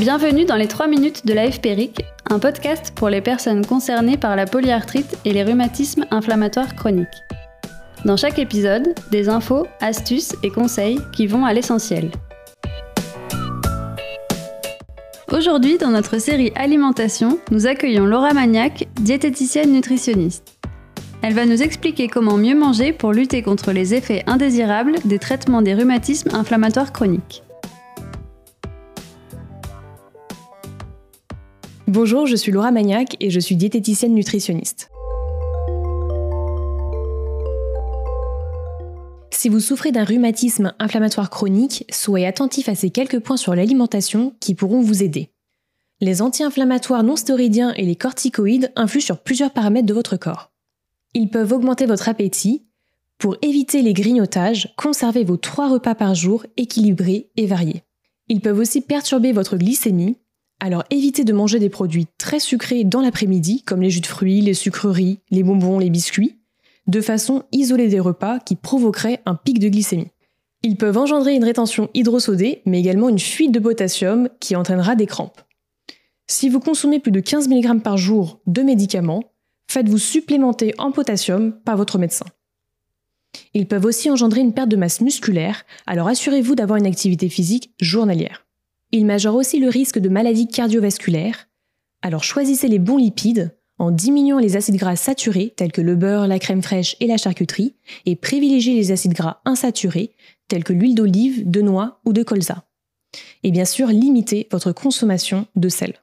Bienvenue dans les 3 minutes de la FPRIC, un podcast pour les personnes concernées par la polyarthrite et les rhumatismes inflammatoires chroniques. Dans chaque épisode, des infos, astuces et conseils qui vont à l'essentiel. Aujourd'hui, dans notre série Alimentation, nous accueillons Laura Magnac, diététicienne nutritionniste. Elle va nous expliquer comment mieux manger pour lutter contre les effets indésirables des traitements des rhumatismes inflammatoires chroniques. Bonjour, je suis Laura Magnac et je suis diététicienne nutritionniste. Si vous souffrez d'un rhumatisme inflammatoire chronique, soyez attentif à ces quelques points sur l'alimentation qui pourront vous aider. Les anti-inflammatoires non stéroïdiens et les corticoïdes influent sur plusieurs paramètres de votre corps. Ils peuvent augmenter votre appétit. Pour éviter les grignotages, conservez vos trois repas par jour équilibrés et variés. Ils peuvent aussi perturber votre glycémie alors évitez de manger des produits très sucrés dans l'après-midi, comme les jus de fruits, les sucreries, les bonbons, les biscuits, de façon isolée des repas qui provoqueraient un pic de glycémie. Ils peuvent engendrer une rétention hydrosodée, mais également une fuite de potassium qui entraînera des crampes. Si vous consommez plus de 15 mg par jour de médicaments, faites-vous supplémenter en potassium par votre médecin. Ils peuvent aussi engendrer une perte de masse musculaire, alors assurez-vous d'avoir une activité physique journalière. Il majore aussi le risque de maladies cardiovasculaires. Alors choisissez les bons lipides en diminuant les acides gras saturés tels que le beurre, la crème fraîche et la charcuterie et privilégiez les acides gras insaturés tels que l'huile d'olive, de noix ou de colza. Et bien sûr, limitez votre consommation de sel.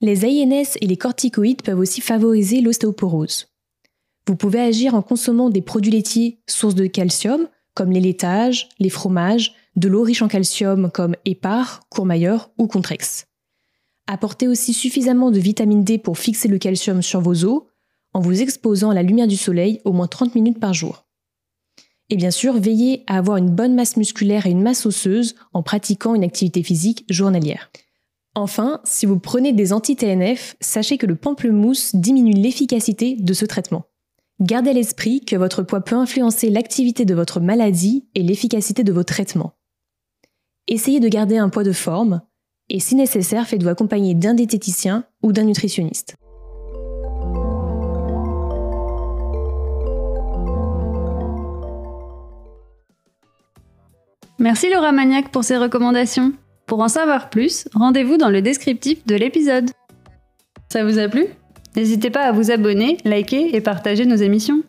Les AINS et les corticoïdes peuvent aussi favoriser l'ostéoporose. Vous pouvez agir en consommant des produits laitiers sources de calcium comme les laitages, les fromages, de l'eau riche en calcium comme Épar, Courmayeur ou Contrex. Apportez aussi suffisamment de vitamine D pour fixer le calcium sur vos os en vous exposant à la lumière du soleil au moins 30 minutes par jour. Et bien sûr, veillez à avoir une bonne masse musculaire et une masse osseuse en pratiquant une activité physique journalière. Enfin, si vous prenez des anti-TNF, sachez que le pamplemousse diminue l'efficacité de ce traitement. Gardez à l'esprit que votre poids peut influencer l'activité de votre maladie et l'efficacité de vos traitements. Essayez de garder un poids de forme et si nécessaire, faites-vous accompagner d'un diététicien ou d'un nutritionniste. Merci Laura Magnac pour ces recommandations. Pour en savoir plus, rendez-vous dans le descriptif de l'épisode. Ça vous a plu? N'hésitez pas à vous abonner, liker et partager nos émissions.